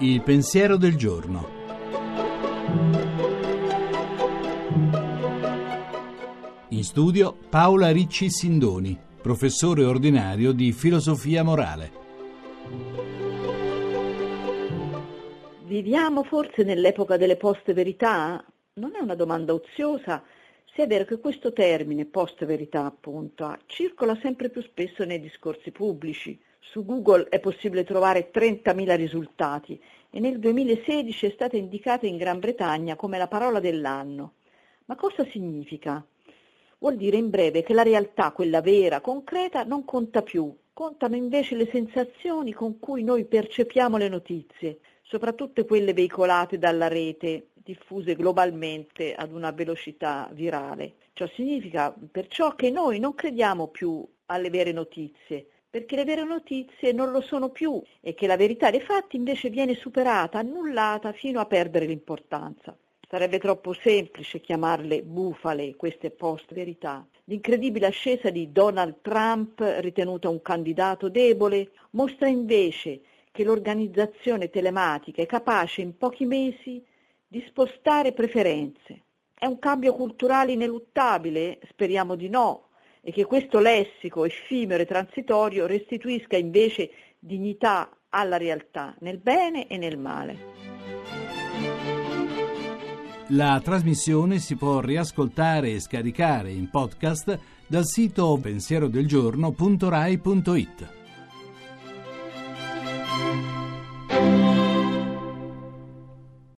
Il pensiero del giorno. In studio Paola Ricci Sindoni, professore ordinario di filosofia morale. Viviamo forse nell'epoca delle post-verità? Non è una domanda oziosa, se è vero che questo termine, post-verità appunto, circola sempre più spesso nei discorsi pubblici. Su Google è possibile trovare 30.000 risultati e nel 2016 è stata indicata in Gran Bretagna come la parola dell'anno. Ma cosa significa? Vuol dire in breve che la realtà, quella vera, concreta, non conta più, contano invece le sensazioni con cui noi percepiamo le notizie, soprattutto quelle veicolate dalla rete, diffuse globalmente ad una velocità virale. Ciò significa perciò che noi non crediamo più alle vere notizie, perché le vere notizie non lo sono più e che la verità dei fatti invece viene superata, annullata fino a perdere l'importanza. Sarebbe troppo semplice chiamarle bufale queste post-verità. L'incredibile ascesa di Donald Trump, ritenuto un candidato debole, mostra invece che l'organizzazione telematica è capace in pochi mesi di spostare preferenze. È un cambio culturale ineluttabile? Speriamo di no, e che questo lessico effimero e transitorio restituisca invece dignità alla realtà, nel bene e nel male. La trasmissione si può riascoltare e scaricare in podcast dal sito pensierodelgiorno.rai.it.